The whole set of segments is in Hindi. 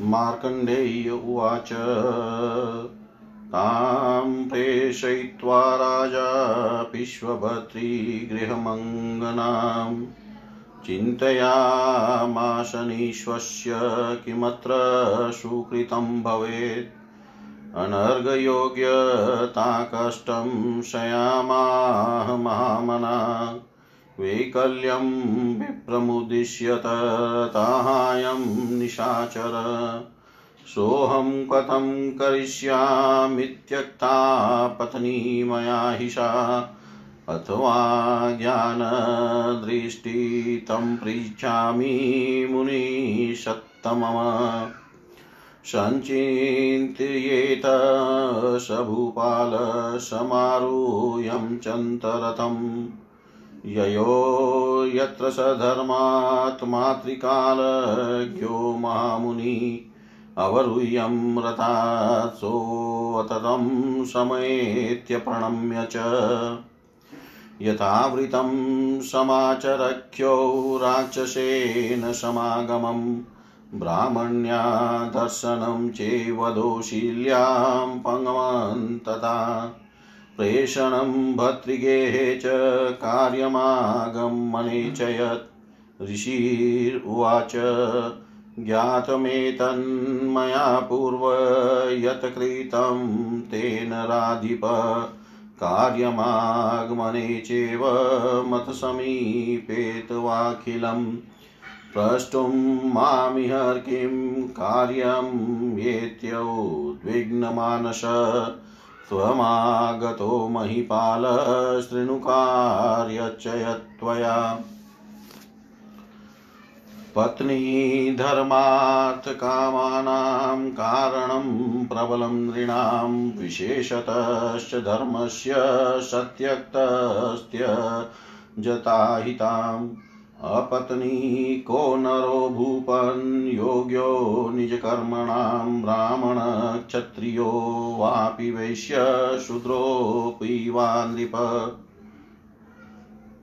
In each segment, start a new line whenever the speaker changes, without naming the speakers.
मार्कण्डेय उवाच। तां प्रेषयित्वा राजा विश्वभद्रीगृहमङ्गनाम् चिन्तयामाशनीश्वस्य किमत्र सुकृतं भवेत्। अनर्घयोग्यता कष्टं शयामाह महामना। वैकल्यं विप्रमुदिश्य ताहायं निशाचर। सोऽहं कथं करिष्यामित्यक्ता पत्नी मया हिषा। अथवा ज्ञानदृष्टि तं पृच्छामि मुनिषत्तमम सञ्चिन्तयेत स भूपालसमारूयं चन्तरथम् ययो यत्र स धर्मात् मातृकालज्ञो महामुनि अवरुह्यं रथात् सोऽततं समयेत्य प्रणम्य च। यथावृतं समाचरख्यो राक्षसेन समागमम् ब्राह्मण्या दर्शनं चेवदोशील्यां पङ्गमन्तता प्रेषणं भर्तृगेः च कार्यमागमनेचयत्। ऋषिर्वाच ज्ञातमेतन्मया पूर्व यत् कृतं तेन राधिप। कार्यमागमने चैव मतसमीपेतवाखिलम्। प्रष्टुं मामिहर्किं कार्यं येत्योद्विग्नमानस त्वमागतो महिपाल शृणुकार्यचयत्वया। पत्नीधर्मार्थकामानां कारणं प्रबलं नृणां विशेषतश्च धर्मस्य सत्यक्तस्त्य जताहिताम्। अपत्नीको नरो भूपन् योग्यो निजकर्मणां ब्राह्मणक्षत्रियो वापि वैश्य शूद्रोऽपि वा नृप।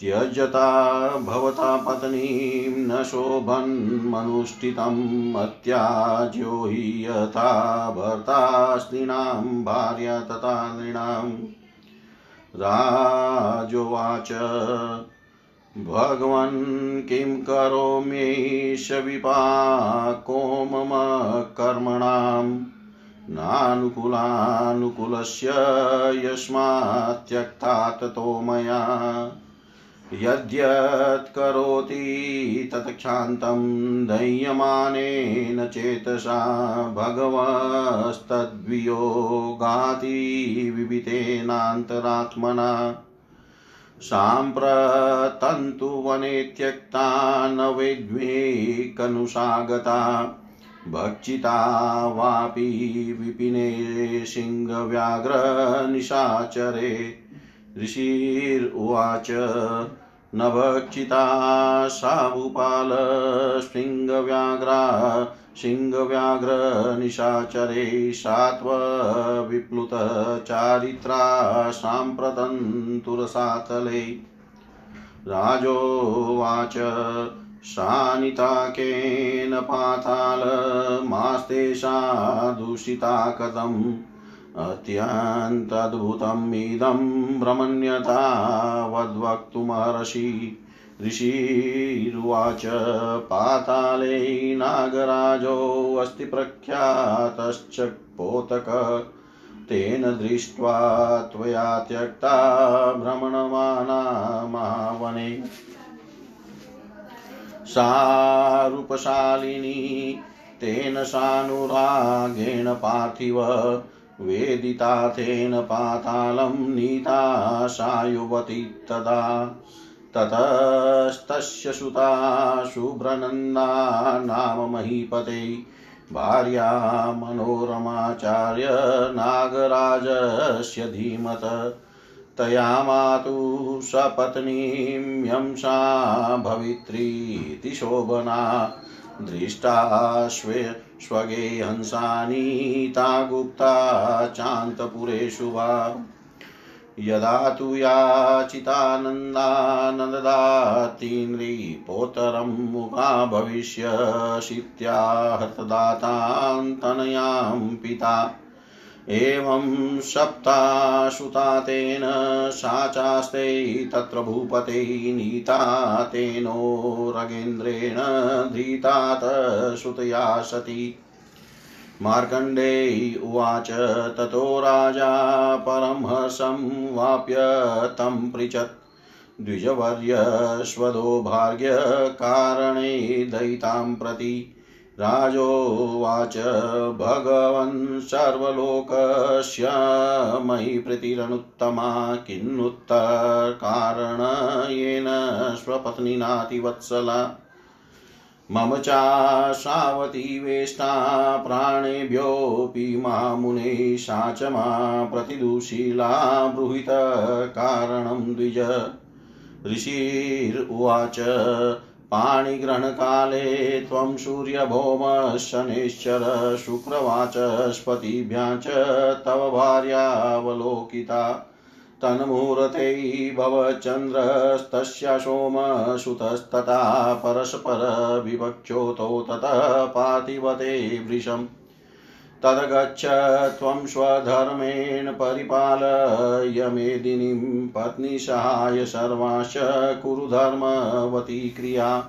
त्यजता भवता पत्नीं न शोभन्मनुष्ठितम्, अत्याज्यो हि यथा भर्ता स्त्रीणां भार्या तथा नृणाम् राजोवाच। भगवन् किं करोम्यैष विपाको मम कर्मणां नानुकूलानुकूलस्य यस्मात् त्यक्ता ततो मया यद्यत् करोति तत्क्षान्तं दह्यमानेन चेतसा भगवस्तद्वियोगाति साम्प्रतन्तु वने त्यक्ता न वेद्मेकनुषागता भक्षिता वापि विपिने सिंहव्याघ्रनिशाचरे। ऋषिर्वाच न भक्षिता सा भूपालशृङ्गव्याघ्रा सिंहव्याघ्रनिशाचरे सात्वविप्लुतचारित्रा साम्प्रतन्तुरसातले राजोवाच शानिताकेन पातालमास्तेषा दूषिता कथम् अत्यन्तद्भुतम् इदं ब्रह्मण्यता वद्वक्तुमर्षि ऋषिरुवाच पाताले नागराजोऽस्ति प्रख्यातश्च पोतक। तेन दृष्ट्वा त्वया त्यक्ता भ्रमणमाना महावने। सारूपशालिनी तेन सानुरागेण पार्थिव। वेदिता तेन पातालं नीता सा युवती तदा। ततस्तस्य सुता शुभ्रनन्दा नाम महीपते भार्या मनोरमाचार्य नागराजस्य धीमत। तया मातु सपत्नीं यंसा भवित्रीति शोभना। दृष्टा स्वे स्वगे हंसानीता गुप्ता चान्तपुरे शुभा यदा तु याचितानन्दानन्दातीन्द्रिपोतरं मुखा भविष्यशीत्याहतदातान्तनयां पिता। एवं सप्ताशुता तेन सा चास्ते तत्र भूपते नीता तेनो रगेन्द्रेण धीतात श्रुतया सती। मार्कण्डेय उवाच, ततो राजा परमहसं वाप्य तं पृच्छत्। द्विजवर्यश्वदो भार्यकारणे दयितां प्रति। राजोवाच, भगवन् सर्वलोकस्य मयि प्रीतिरनुत्तमा किन्नुत्तरकारण येन स्वपत्नीनातिवत्सला मम चाशावती वेष्टा प्राणेभ्योऽपि मामुने सा च मा प्रतिदुशीला ब्रूहितकारणं द्विज। ऋषिरुवाच पाणिग्रहणकाले त्वं सूर्यभौमः शनैश्चर शुक्रवाचस्पतिभ्यां च तव भार्यावलोकिता। तन्मुहूर्ते भवचन्द्रस्तस्य सोमसुतस्तथा परस्परविवक्षोतौ ततः पार्थिवते वृषम्। तदगच्छ त्वं स्वधर्मेण परिपालय मेदिनीं पत्नीसहाय सर्वांश कुरु धर्मवती क्रिया।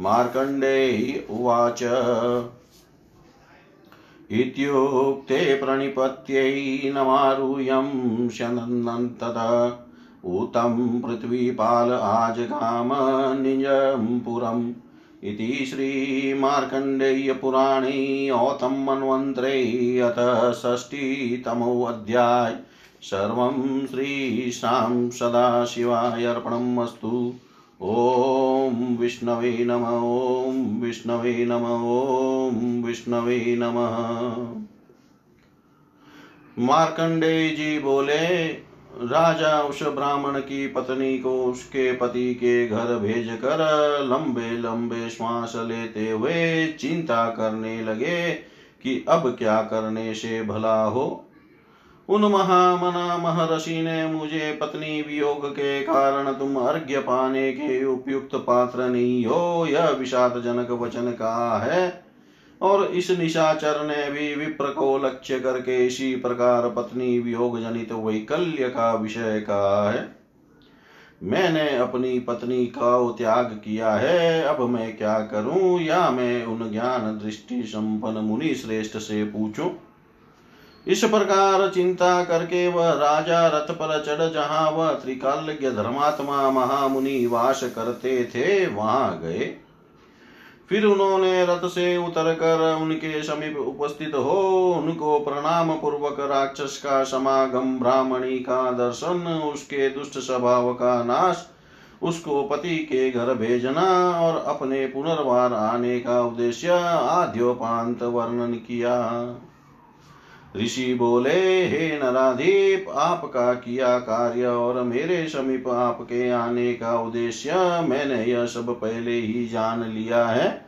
मार्कण्डेय उवाच। इत्युक्ते प्रणिपत्यै नमारुह्यं शनन्तदा ऊतं पृथ्वीपाल आजगाम निजं पुरम् इति श्रीमार्कण्डेयपुराणे औतं मन्वन्त्रे अथ षष्टितमोऽध्याय सर्वं श्रीशां सदाशिवाय अस्तु। ॐ विष्णवे नम ॐ विष्णवे नम ॐ विष्णवे नमः। मार्कंडेय जी बोले, राजा उस ब्राह्मण की पत्नी को उसके पति के घर भेज कर लंबे लंबे श्वास लेते हुए चिंता करने लगे कि अब क्या करने से भला हो। उन महामना महर्षि ने मुझे पत्नी वियोग के कारण तुम अर्घ्य पाने के उपयुक्त पात्र नहीं हो। यह विषाद जनक वचन कहा है। और इस निशाचर ने भी विप्र को लक्ष्य करके इसी प्रकार पत्नी वियोग जनित वैकल्य का विषय कहा है। मैंने अपनी पत्नी का त्याग किया है। अब मैं क्या करूँ? या मैं उन ज्ञान दृष्टि संपन्न मुनि श्रेष्ठ से पूछूँ? इस प्रकार चिंता करके वह राजा रथ पर चढ़ जहाँ वह त्रिकाल्य धर्मात्मा महामुनि वास करते थे, वहाँ गए। फिर उन्होंने रथ से उतर कर उनके समीप उपस्थित हो, उनको प्रणाम पूर्वक राक्षस का समागम, ब्राह्मणी का दर्शन, उसके दुष्ट स्वभाव का नाश, उसको पति के घर भेजना और अपने पुनर्वार आने का उद्देश्य आद्योपांत वर्णन किया। ऋषि बोले, हे नराधीप, आपका किया कार्य और मेरे समीप आपके आने का उद्देश्य मैंने यह सब पहले ही जान लिया है।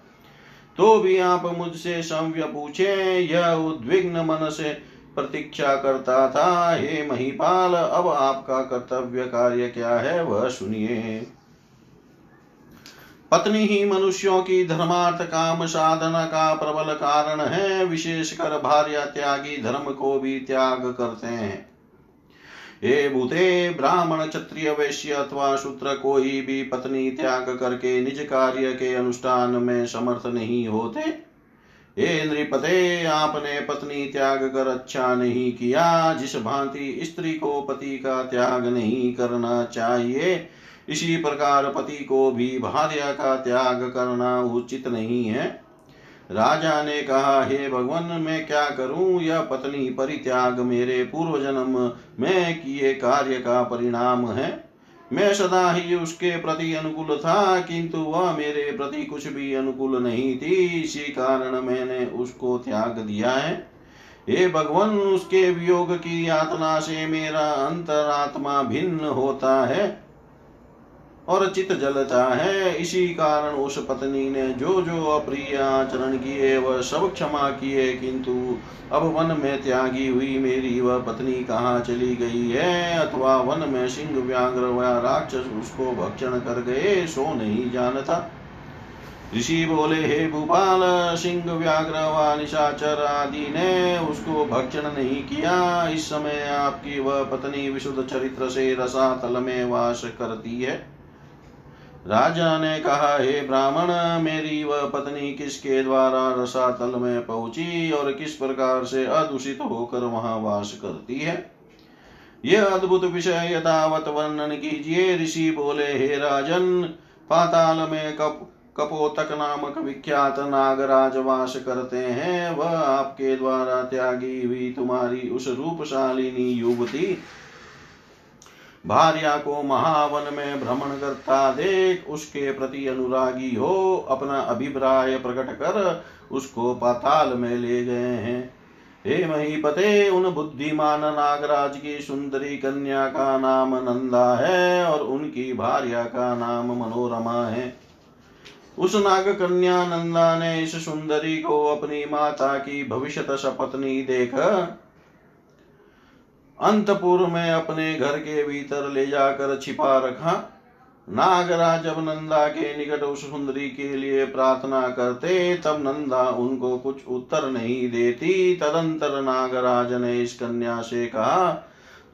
तो भी आप मुझसे संव्य पूछे, यह उद्विग्न मन से प्रतीक्षा करता था, हे महिपाल, अब आपका कर्तव्य कार्य क्या है, वह सुनिए। पत्नी ही मनुष्यों की धर्मार्थ काम साधना का प्रबल कारण है। विशेषकर भार्या त्यागी धर्म को भी त्याग करते हैं। हे भूते, ब्राह्मण, क्षत्रिय, वैश्य अथवा शूद्र कोई भी पत्नी त्याग करके निज कार्य के अनुष्ठान में समर्थ नहीं होते। हे नृपते, आपने पत्नी त्याग कर अच्छा नहीं किया। जिस भांति स्त्री को पति का त्याग नहीं करना चाहिए इसी प्रकार पति को भी भार्या का त्याग करना उचित नहीं है। राजा ने कहा, हे भगवान, मैं क्या करूँ? यह पत्नी परित्याग मेरे पूर्व जन्म में किए कार्य का परिणाम है। मैं सदा ही उसके प्रति अनुकूल था, किंतु वह मेरे प्रति कुछ भी अनुकूल नहीं थी। इसी कारण मैंने उसको त्याग दिया है। हे भगवान, उसके वियोग की यातना से मेरा अंतरात्मा भिन्न होता है। और चित जलता है इसी कारण उस पत्नी ने जो जो अप्रिय आचरण किए, वह सब क्षमा किए, किंतु अब वन में त्यागी हुई मेरी वह पत्नी कहाँ चली गई है? अथवा वन में सिंह, व्याघ्र व राक्षस उसको भक्षण कर गए, सो नहीं जानता। ऋषि बोले, हे भूपाल, सिंह, व्याघ्र व निशाचर आदि ने उसको भक्षण नहीं किया। इस समय आपकी वह पत्नी विशुद्ध चरित्र से रसातल में वास करती है। राजा ने कहा, हे ब्राह्मण, मेरी वह पत्नी किसके द्वारा रसातल में पहुँची और किस प्रकार से अदूषित होकर वहाँ वास करती है? यह अद्भुत विषय यथावत वर्णन कीजिए। ऋषि बोले, हे राजन, पाताल में कप, कपोतक नामक विख्यात नागराज वास करते हैं। वह आपके द्वारा त्यागी हुई तुम्हारी उस रूपशालिनी युवती भार्या को महावन में भ्रमण करता देख उसके प्रति अनुरागी हो, अपना अभिप्राय प्रकट कर उसको पाताल में ले गए हैं। हे महीपते, उन बुद्धिमान नागराज की सुंदरी कन्या का नाम नंदा है और उनकी भार्या का नाम मनोरमा है। उस नाग कन्या नंदा ने इस सुंदरी को अपनी माता की भविष्य सपत्नी देख अंतपुर में अपने घर के भीतर ले जाकर छिपा रखा। नागराज जब नंदा के निकट उस सुंदरी के लिए प्रार्थना करते, तब नंदा उनको कुछ उत्तर नहीं देती। तदंतर नागराज ने इस कन्या से कहा,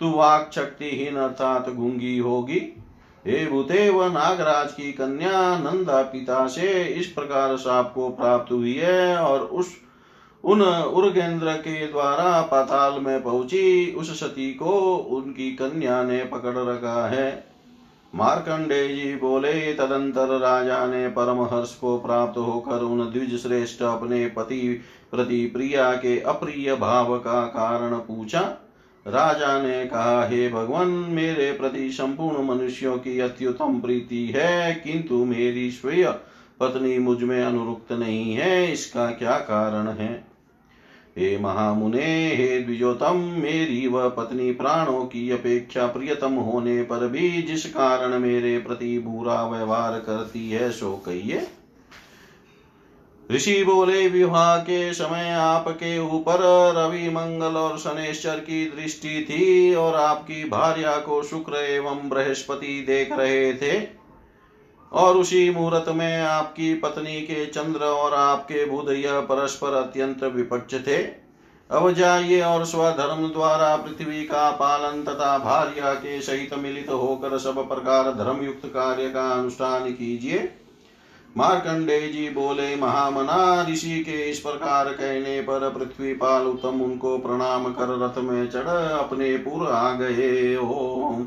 तू वाक शक्तिहीन अर्थात गूँगी होगी। हे भूते व नागराज की कन्या नंदा पिता से इस प्रकार साप को प्राप्त हुई है और उस उन उर्गेंद्र के द्वारा पाताल में पहुँची, उस सती को उनकी कन्या ने पकड़ रखा है। मार्कंडे जी बोले, तदंतर राजा ने परम हर्ष को प्राप्त होकर उन द्विज श्रेष्ठ अपने पति प्रति प्रिया के अप्रिय भाव का कारण पूछा। राजा ने कहा, हे भगवान, मेरे प्रति संपूर्ण मनुष्यों की अत्युत्तम प्रीति है, किंतु मेरी स्वयं पत्नी मुझमें अनुरुक्त नहीं है, इसका क्या कारण है? हे महामुने, हे द्विजोतम, मेरी वह पत्नी प्राणों की अपेक्षा प्रियतम होने पर भी जिस कारण मेरे प्रति बुरा व्यवहार करती है, सो कहिए। ऋषि बोले, विवाह के समय आपके ऊपर रवि मंगल और शनेश्वर की दृष्टि थी और आपकी भार्या को शुक्र एवं बृहस्पति देख रहे थे। और उसी मुहूर्त में आपकी पत्नी के चंद्र और आपके बुध यह परस्पर अत्यंत विपक्ष थे। अब जाइए और स्वधर्म द्वारा पृथ्वी का पालन तथा भार्या के सहित मिलित होकर सब प्रकार धर्म युक्त कार्य का अनुष्ठान कीजिए। मार्कंडे जी बोले महामना ऋषि के इस प्रकार कहने पर पृथ्वी पाल उत्तम उनको प्रणाम कर रथ में चढ़ अपने पुर आ गए। ओम